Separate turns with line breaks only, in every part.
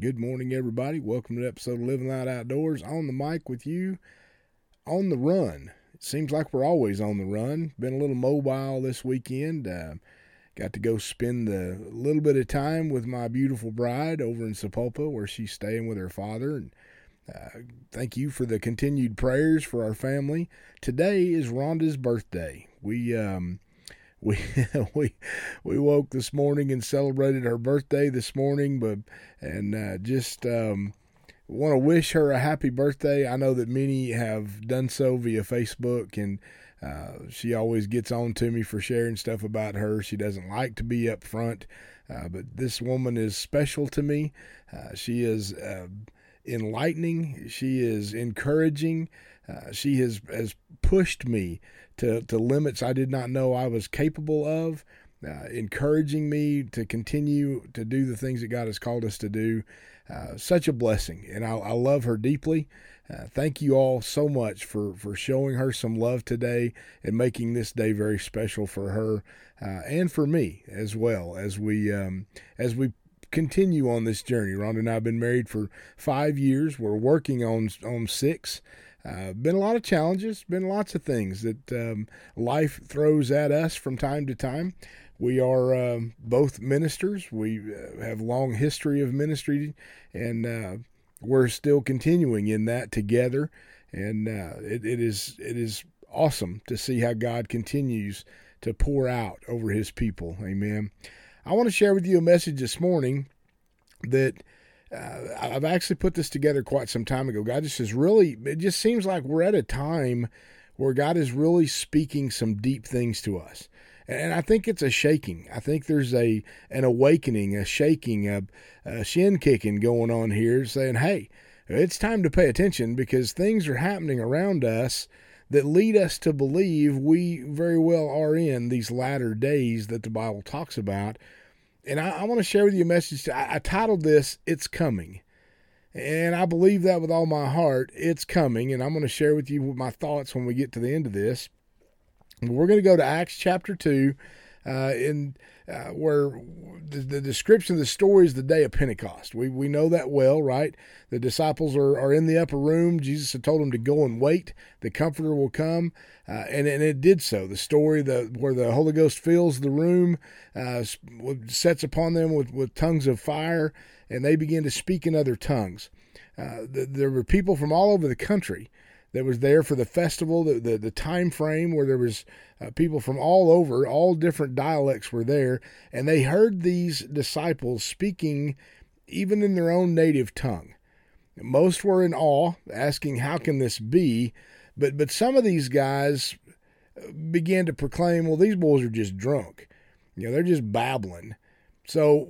Good morning, everybody. Welcome to episode of Living Loud Outdoors. On the mic with you, on the run. It seems like we're always on the run. Been a little mobile this weekend. Uh, got to go spend a little bit of time with my beautiful bride over in Sapulpa, where she's staying with her father. And uh, thank you for the continued prayers for our family. Today is Rhonda's birthday. We um, we we we woke this morning and celebrated her birthday this morning, but and uh, just um, want to wish her a happy birthday. I know that many have done so via Facebook, and uh, she always gets on to me for sharing stuff about her. She doesn't like to be up front, uh, but this woman is special to me. Uh, she is uh, enlightening. She is encouraging. Uh, she has has pushed me to, to limits I did not know I was capable of, uh, encouraging me to continue to do the things that God has called us to do. Uh, such a blessing, and I, I love her deeply. Uh, thank you all so much for, for showing her some love today and making this day very special for her uh, and for me as well as we um, as we continue on this journey. Rhonda and I have been married for five years. We're working on on six. Uh, been a lot of challenges, been lots of things that um, life throws at us from time to time. We are um, both ministers. We uh, have long history of ministry, and uh, we're still continuing in that together. And uh, it, it is it is awesome to see how God continues to pour out over His people. Amen. I want to share with you a message this morning that uh, I've actually put this together quite some time ago. God just is really, it just seems like we're at a time where God is really speaking some deep things to us. And I think it's a shaking. I think there's a an awakening, a shaking, a, a shin kicking going on here, saying, "Hey, it's time to pay attention because things are happening around us that lead us to believe we very well are in these latter days that the Bible talks about." And I, I want to share with you a message. I, I titled this "It's Coming," and I believe that with all my heart. It's coming, and I'm going to share with you my thoughts when we get to the end of this. We're going to go to Acts chapter two, uh, in uh, where the, the, description of the story is the day of Pentecost. We we know that well, right? The disciples are, are in the upper room. Jesus had told them to go and wait. The Comforter will come, uh, and and it did so. The story the where the Holy Ghost fills the room, uh, sets upon them with with tongues of fire, and they begin to speak in other tongues. Uh, the, there were people from all over the country that was there for the festival, the, the, the time frame where there was uh, people from all over, all different dialects were there, and they heard these disciples speaking even in their own native tongue. Most were in awe, asking, How can this be? But, but some of these guys uh, began to proclaim, Well, these boys are just drunk. You know, they're just babbling. So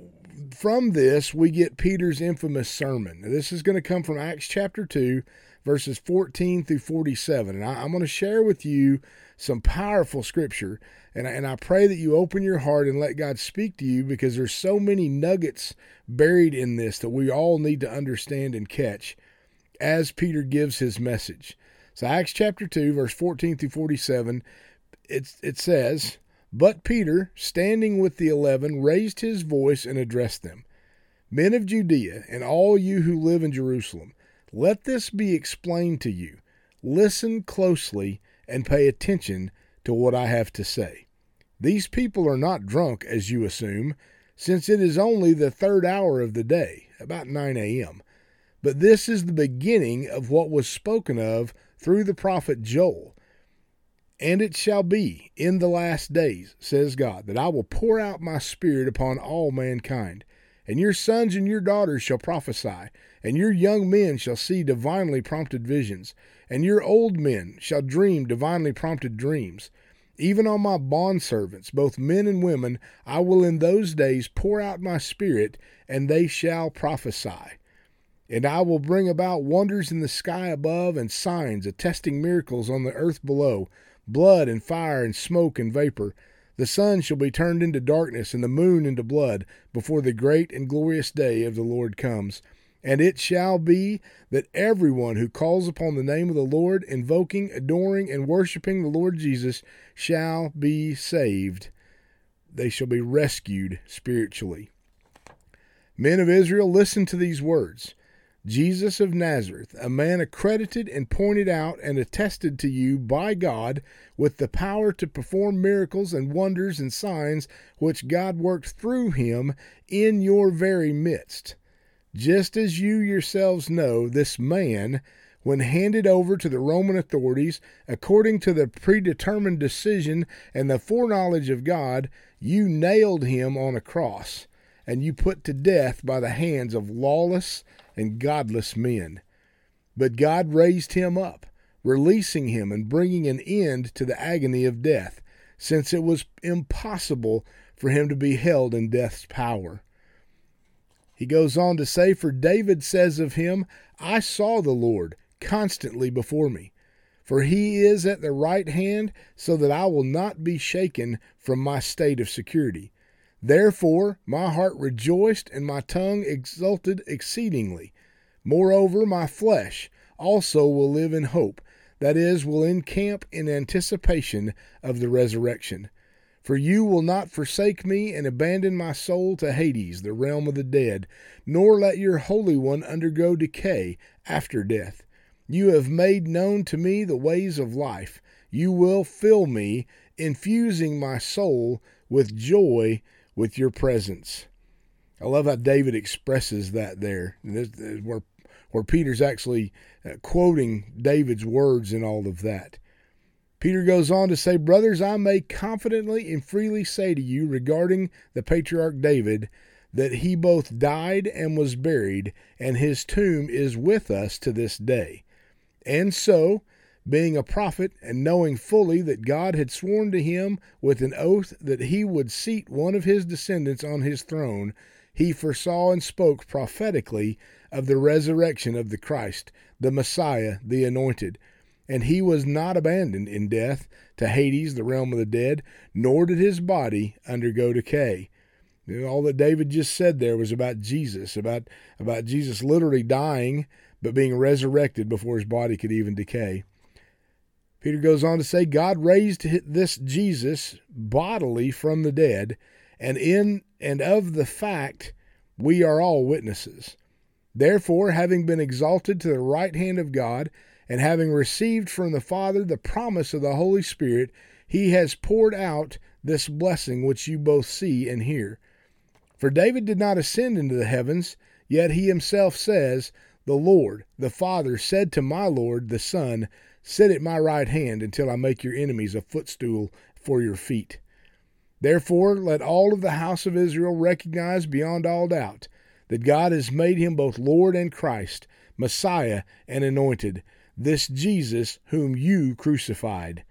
from this, we get Peter's infamous sermon. Now, this is going to come from Acts chapter 2, verses 14 through 47. And I, am going to share with you some powerful scripture. And I, and I pray that you open your heart and let God speak to you because there's so many nuggets buried in this that we all need to understand and catch as Peter gives his message. So, Acts chapter 2, verse 14 through 47, it, it says, But Peter, standing with the eleven, raised his voice and addressed them Men of Judea, and all you who live in Jerusalem, let this be explained to you. Listen closely and pay attention to what I have to say. These people are not drunk, as you assume, since it is only the third hour of the day, about 9 a.m. But this is the beginning of what was spoken of through the prophet Joel. And it shall be in the last days, says God, that I will pour out my Spirit upon all mankind and your sons and your daughters shall prophesy, and your young men shall see divinely prompted visions, and your old men shall dream divinely prompted dreams. Even on my bondservants, both men and women, I will in those days pour out my spirit, and they shall prophesy. And I will bring about wonders in the sky above, and signs attesting miracles on the earth below blood and fire and smoke and vapor. The sun shall be turned into darkness, and the moon into blood, before the great and glorious day of the Lord comes. And it shall be that everyone who calls upon the name of the Lord, invoking, adoring, and worshiping the Lord Jesus, shall be saved. They shall be rescued spiritually. Men of Israel, listen to these words. Jesus of Nazareth, a man accredited and pointed out and attested to you by God with the power to perform miracles and wonders and signs which God worked through him in your very midst. Just as you yourselves know, this man, when handed over to the Roman authorities, according to the predetermined decision and the foreknowledge of God, you nailed him on a cross, and you put to death by the hands of lawless and godless men. But God raised him up, releasing him and bringing an end to the agony of death, since it was impossible for him to be held in death's power. He goes on to say, For David says of him, I saw the Lord constantly before me. For he is at the right hand, so that I will not be shaken from my state of security. Therefore my heart rejoiced and my tongue exulted exceedingly. Moreover, my flesh also will live in hope, that is, will encamp in anticipation of the resurrection. For you will not forsake me and abandon my soul to Hades, the realm of the dead, nor let your Holy One undergo decay after death. You have made known to me the ways of life. You will fill me, infusing my soul with joy with your presence. I love how David expresses that there. This is where, where Peter's actually uh, quoting David's words and all of that. Peter goes on to say, Brothers, I may confidently and freely say to you regarding the patriarch David that he both died and was buried, and his tomb is with us to this day. And so, being a prophet, and knowing fully that God had sworn to him with an oath that he would seat one of his descendants on his throne, he foresaw and spoke prophetically of the resurrection of the Christ, the Messiah, the Anointed. And he was not abandoned in death to Hades, the realm of the dead, nor did his body undergo decay. All that David just said there was about Jesus, about, about Jesus literally dying, but being resurrected before his body could even decay. Peter goes on to say, God raised this Jesus bodily from the dead, and in and of the fact we are all witnesses. Therefore, having been exalted to the right hand of God, and having received from the Father the promise of the Holy Spirit, he has poured out this blessing which you both see and hear. For David did not ascend into the heavens, yet he himself says, The Lord, the Father, said to my Lord, the Son, Sit at my right hand until I make your enemies a footstool for your feet. Therefore, let all of the house of Israel recognize beyond all doubt that God has made him both Lord and Christ, Messiah and anointed, this Jesus whom you crucified.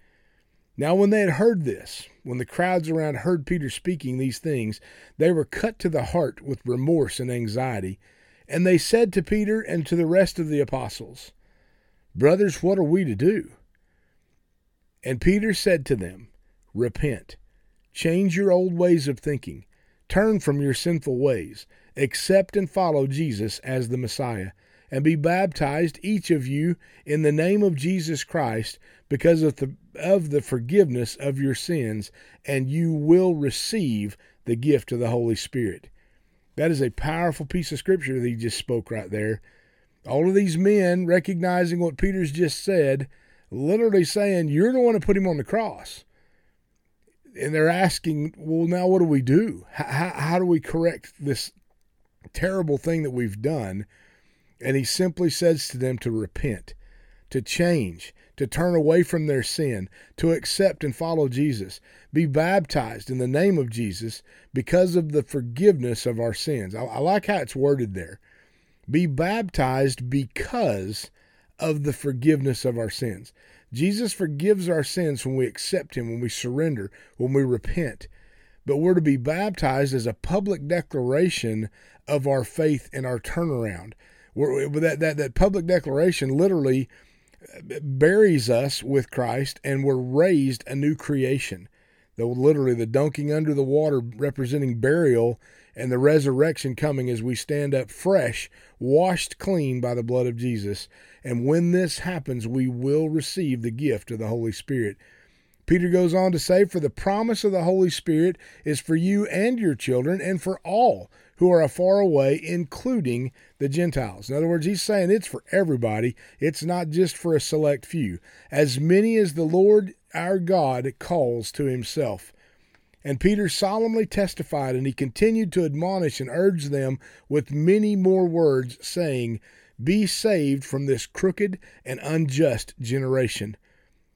Now, when they had heard this, when the crowds around heard Peter speaking these things, they were cut to the heart with remorse and anxiety. And they said to Peter and to the rest of the apostles, Brothers, what are we to do? And Peter said to them, Repent, change your old ways of thinking, turn from your sinful ways, accept and follow Jesus as the Messiah, and be baptized, each of you, in the name of Jesus Christ, because of the, of the forgiveness of your sins, and you will receive the gift of the Holy Spirit. That is a powerful piece of scripture that he just spoke right there all of these men recognizing what Peter's just said, literally saying, You're the one to put him on the cross. And they're asking, Well, now what do we do? How, how do we correct this terrible thing that we've done? And he simply says to them to repent, to change, to turn away from their sin, to accept and follow Jesus, be baptized in the name of Jesus because of the forgiveness of our sins. I, I like how it's worded there be baptized because of the forgiveness of our sins. Jesus forgives our sins when we accept Him, when we surrender, when we repent. But we're to be baptized as a public declaration of our faith and our turnaround. We're, that, that, that public declaration literally buries us with Christ and we're raised a new creation. The, literally, the dunking under the water representing burial and the resurrection coming as we stand up fresh, washed clean by the blood of Jesus. And when this happens, we will receive the gift of the Holy Spirit. Peter goes on to say, For the promise of the Holy Spirit is for you and your children, and for all who are afar away, including the Gentiles. In other words, he's saying it's for everybody, it's not just for a select few. As many as the Lord our God calls to himself. And Peter solemnly testified, and he continued to admonish and urge them with many more words, saying, Be saved from this crooked and unjust generation.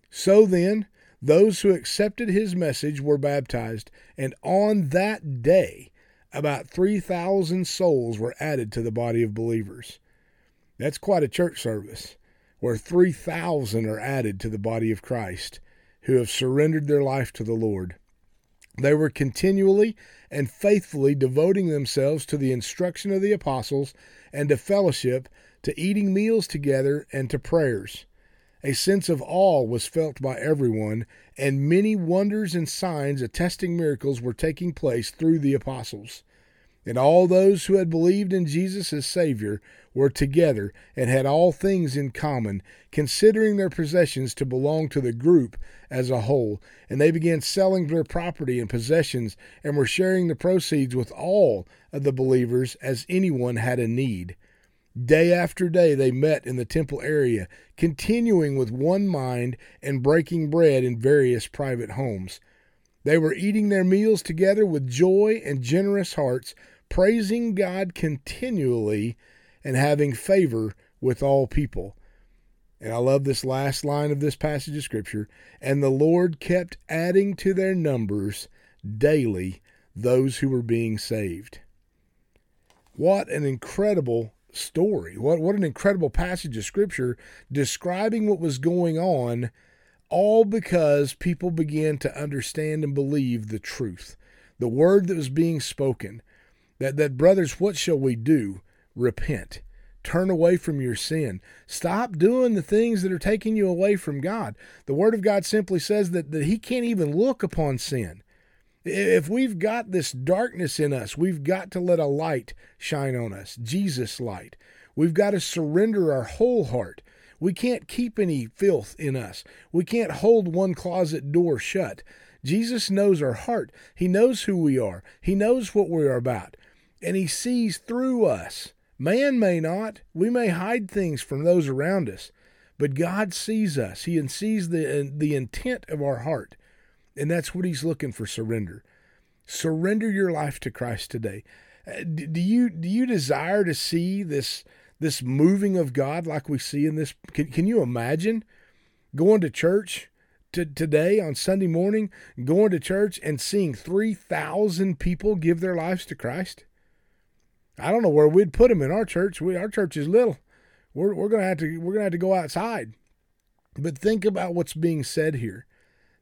So then, those who accepted his message were baptized, and on that day, about 3,000 souls were added to the body of believers. That's quite a church service where 3,000 are added to the body of Christ who have surrendered their life to the Lord. They were continually and faithfully devoting themselves to the instruction of the apostles and to fellowship, to eating meals together, and to prayers. A sense of awe was felt by everyone, and many wonders and signs attesting miracles were taking place through the apostles. And all those who had believed in Jesus as Savior were together and had all things in common, considering their possessions to belong to the group as a whole. And they began selling their property and possessions and were sharing the proceeds with all of the believers as anyone had a need. Day after day they met in the temple area, continuing with one mind and breaking bread in various private homes. They were eating their meals together with joy and generous hearts, praising God continually and having favor with all people. And I love this last line of this passage of Scripture. And the Lord kept adding to their numbers daily those who were being saved. What an incredible story. What, what an incredible passage of Scripture describing what was going on, all because people began to understand and believe the truth, the word that was being spoken. That, that brothers, what shall we do? repent. Turn away from your sin. Stop doing the things that are taking you away from God. The Word of God simply says that, that He can't even look upon sin. If we've got this darkness in us, we've got to let a light shine on us, Jesus' light. We've got to surrender our whole heart. We can't keep any filth in us. We can't hold one closet door shut. Jesus knows our heart. He knows who we are. He knows what we are about. And He sees through us. Man may not. We may hide things from those around us, but God sees us. He sees the the intent of our heart, and that's what He's looking for. Surrender. Surrender your life to Christ today. Uh, do you do you desire to see this this moving of God like we see in this? Can, can you imagine going to church? To today on Sunday morning, going to church and seeing 3,000 people give their lives to Christ? I don't know where we'd put them in our church. We our church is little. We're we're gonna have to we're gonna have to go outside. But think about what's being said here.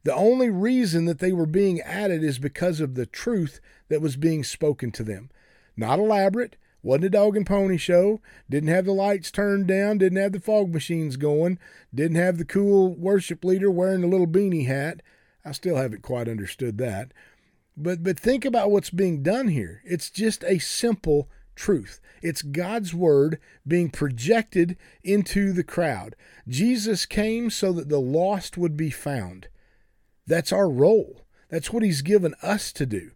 The only reason that they were being added is because of the truth that was being spoken to them. Not elaborate, wasn't a dog and pony show, didn't have the lights turned down, didn't have the fog machines going, didn't have the cool worship leader wearing a little beanie hat. I still haven't quite understood that. But but think about what's being done here. It's just a simple truth. It's God's word being projected into the crowd. Jesus came so that the lost would be found. That's our role. That's what he's given us to do.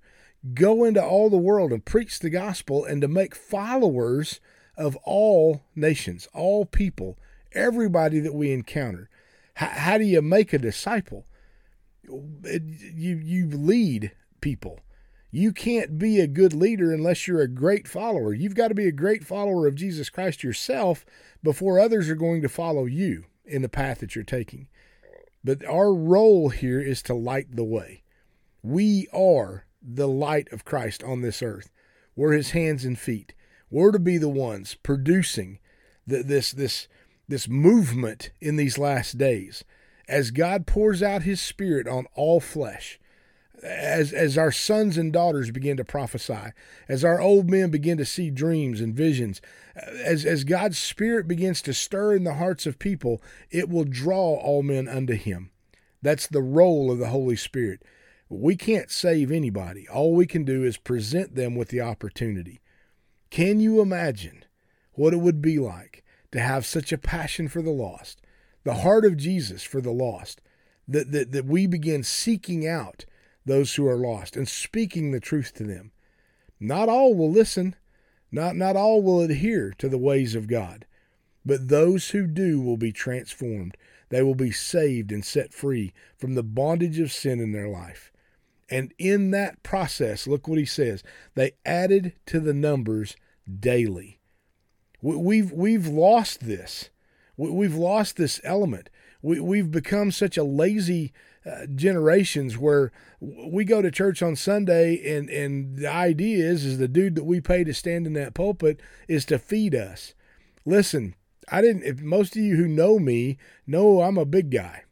Go into all the world and preach the gospel and to make followers of all nations, all people, everybody that we encounter. How, how do you make a disciple? It, you you lead people. You can't be a good leader unless you're a great follower. You've got to be a great follower of Jesus Christ yourself before others are going to follow you in the path that you're taking. But our role here is to light the way. We are the light of Christ on this earth. We're his hands and feet. We're to be the ones producing the, this this this movement in these last days as God pours out his spirit on all flesh as as our sons and daughters begin to prophesy, as our old men begin to see dreams and visions, as as God's spirit begins to stir in the hearts of people, it will draw all men unto him. That's the role of the Holy Spirit. We can't save anybody. All we can do is present them with the opportunity. Can you imagine what it would be like to have such a passion for the lost, the heart of Jesus for the lost? that, that, that we begin seeking out those who are lost and speaking the truth to them. Not all will listen, not, not all will adhere to the ways of God, but those who do will be transformed. They will be saved and set free from the bondage of sin in their life. And in that process, look what he says they added to the numbers daily. We've, we've lost this. We've lost this element. We, we've become such a lazy generations where we go to church on Sunday and, and the idea is, is the dude that we pay to stand in that pulpit is to feed us. Listen, I didn't, if most of you who know me know I'm a big guy.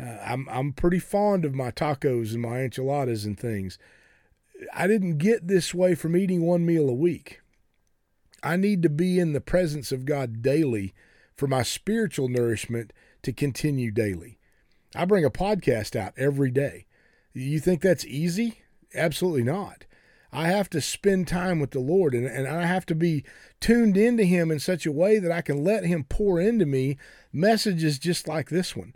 Uh, I'm, I'm pretty fond of my tacos and my enchiladas and things. I didn't get this way from eating one meal a week. I need to be in the presence of God daily for my spiritual nourishment to continue daily. I bring a podcast out every day. You think that's easy? Absolutely not. I have to spend time with the Lord and, and I have to be tuned into Him in such a way that I can let Him pour into me messages just like this one.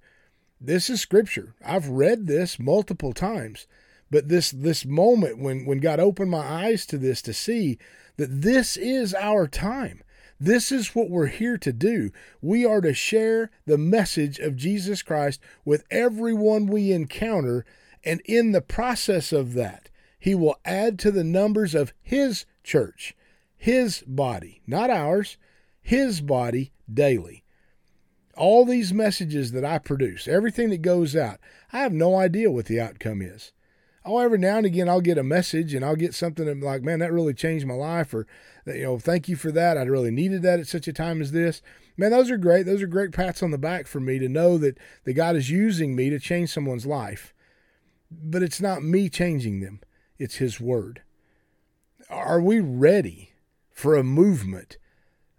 This is scripture. I've read this multiple times. But this this moment when when God opened my eyes to this to see that this is our time. This is what we're here to do. We are to share the message of Jesus Christ with everyone we encounter, and in the process of that, He will add to the numbers of His church, His body, not ours, His body daily. All these messages that I produce, everything that goes out, I have no idea what the outcome is oh, every now and again I'll get a message and I'll get something like, man, that really changed my life, or you know, thank you for that. I really needed that at such a time as this. Man, those are great. Those are great pats on the back for me to know that that God is using me to change someone's life. But it's not me changing them; it's His Word. Are we ready for a movement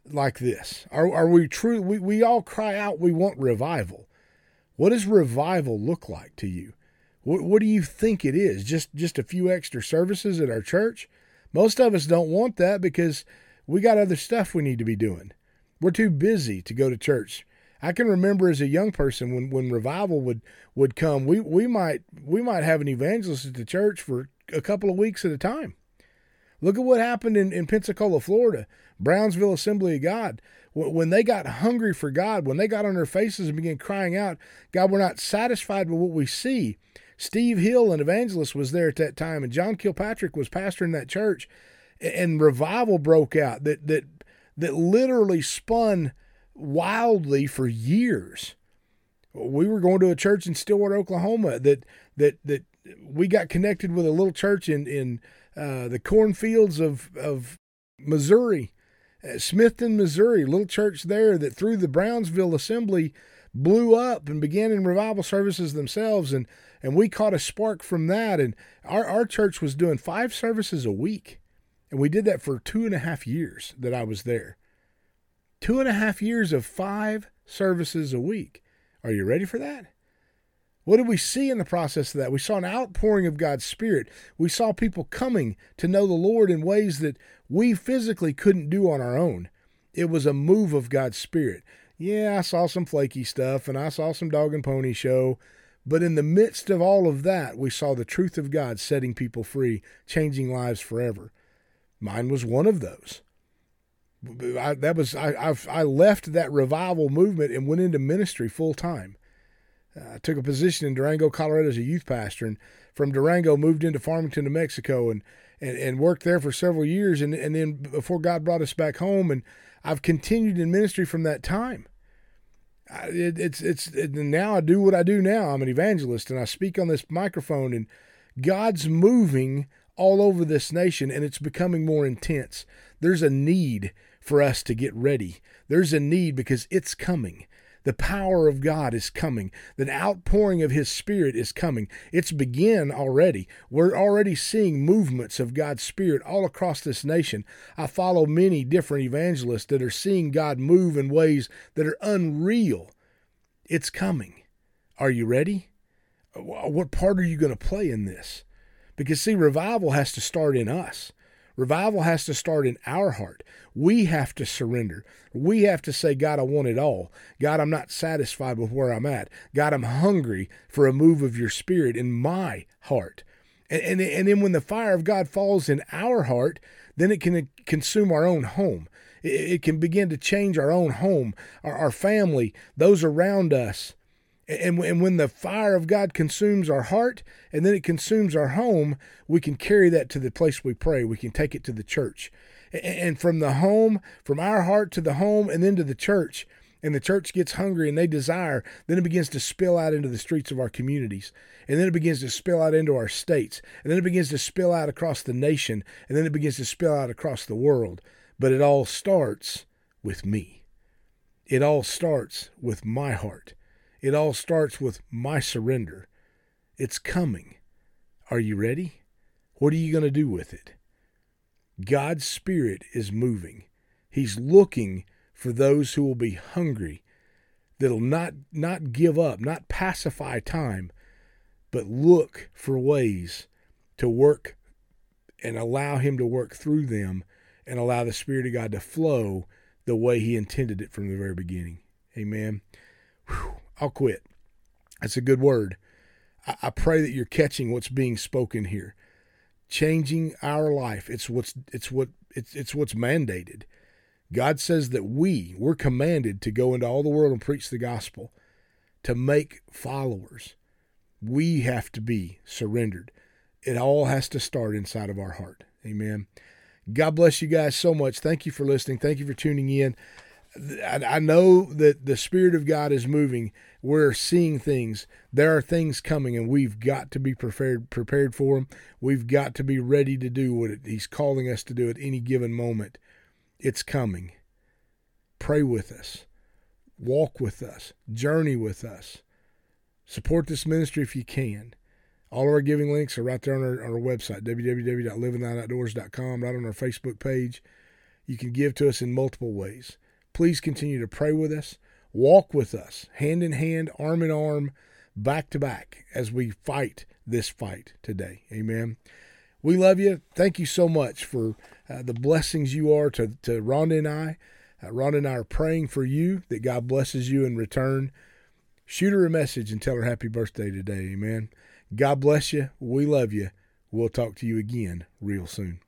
like this? Are are we true? We we all cry out we want revival. What does revival look like to you? What, what do you think it is? Just just a few extra services at our church? Most of us don't want that because we got other stuff we need to be doing. We're too busy to go to church. I can remember as a young person when, when revival would, would come, we, we might we might have an evangelist at the church for a couple of weeks at a time. Look at what happened in, in Pensacola, Florida, Brownsville Assembly of God. When they got hungry for God, when they got on their faces and began crying out, God, we're not satisfied with what we see. Steve Hill, an evangelist, was there at that time, and John Kilpatrick was pastoring that church, and revival broke out that that that literally spun wildly for years. We were going to a church in Stillwater, Oklahoma, that that that we got connected with a little church in in uh, the cornfields of of Missouri, uh, Smithton, Missouri, little church there that through the Brownsville Assembly blew up and began in revival services themselves and and we caught a spark from that. And our, our church was doing five services a week. And we did that for two and a half years that i was there. Two and a half years of five services a week. Are you ready for that? What did we see in the process of that? We saw an outpouring of god's spirit. We saw people coming to know the lord in ways that we physically couldn't do on our own. It was a move of god's spirit. Yeah, I saw some flaky stuff and I saw some dog and pony show. But in the midst of all of that, we saw the truth of God setting people free, changing lives forever. Mine was one of those. I, that was I, I, I left that revival movement and went into ministry full time. I took a position in Durango, Colorado as a youth pastor, and from Durango moved into Farmington, New Mexico, and and, and worked there for several years. And and then before God brought us back home, and I've continued in ministry from that time it, it's it's it, now I do what I do now. I'm an evangelist and I speak on this microphone and God's moving all over this nation and it's becoming more intense. There's a need for us to get ready. There's a need because it's coming. The power of God is coming. The outpouring of His Spirit is coming. It's begin already. We're already seeing movements of God's Spirit all across this nation. I follow many different evangelists that are seeing God move in ways that are unreal. It's coming. Are you ready? What part are you going to play in this? Because, see, revival has to start in us. Revival has to start in our heart. We have to surrender. We have to say, God, I want it all. God, I'm not satisfied with where I'm at. God, I'm hungry for a move of your spirit in my heart. And, and, and then when the fire of God falls in our heart, then it can consume our own home. It, it can begin to change our own home, our, our family, those around us. And, and when the fire of God consumes our heart and then it consumes our home, we can carry that to the place we pray. We can take it to the church. And from the home, from our heart to the home and then to the church, and the church gets hungry and they desire, then it begins to spill out into the streets of our communities. And then it begins to spill out into our states. And then it begins to spill out across the nation. And then it begins to spill out across the world. But it all starts with me. It all starts with my heart. It all starts with my surrender. It's coming. Are you ready? What are you going to do with it? God's Spirit is moving. He's looking for those who will be hungry, that'll not, not give up, not pacify time, but look for ways to work and allow Him to work through them and allow the Spirit of God to flow the way He intended it from the very beginning. Amen. I'll quit. That's a good word. I, I pray that you're catching what's being spoken here. Changing our life. It's what's it's what it's it's what's mandated. God says that we, we're commanded to go into all the world and preach the gospel, to make followers. We have to be surrendered. It all has to start inside of our heart. Amen. God bless you guys so much. Thank you for listening. Thank you for tuning in. I know that the Spirit of God is moving. We're seeing things. There are things coming, and we've got to be prepared prepared for them. We've got to be ready to do what He's calling us to do at any given moment. It's coming. Pray with us, walk with us, journey with us. Support this ministry if you can. All of our giving links are right there on our, our website, www.livingoutdoors.com, right on our Facebook page. You can give to us in multiple ways. Please continue to pray with us, walk with us, hand in hand, arm in arm, back to back as we fight this fight today. Amen. We love you. Thank you so much for uh, the blessings you are to, to Rhonda and I. Uh, Rhonda and I are praying for you that God blesses you in return. Shoot her a message and tell her happy birthday today. Amen. God bless you. We love you. We'll talk to you again real soon.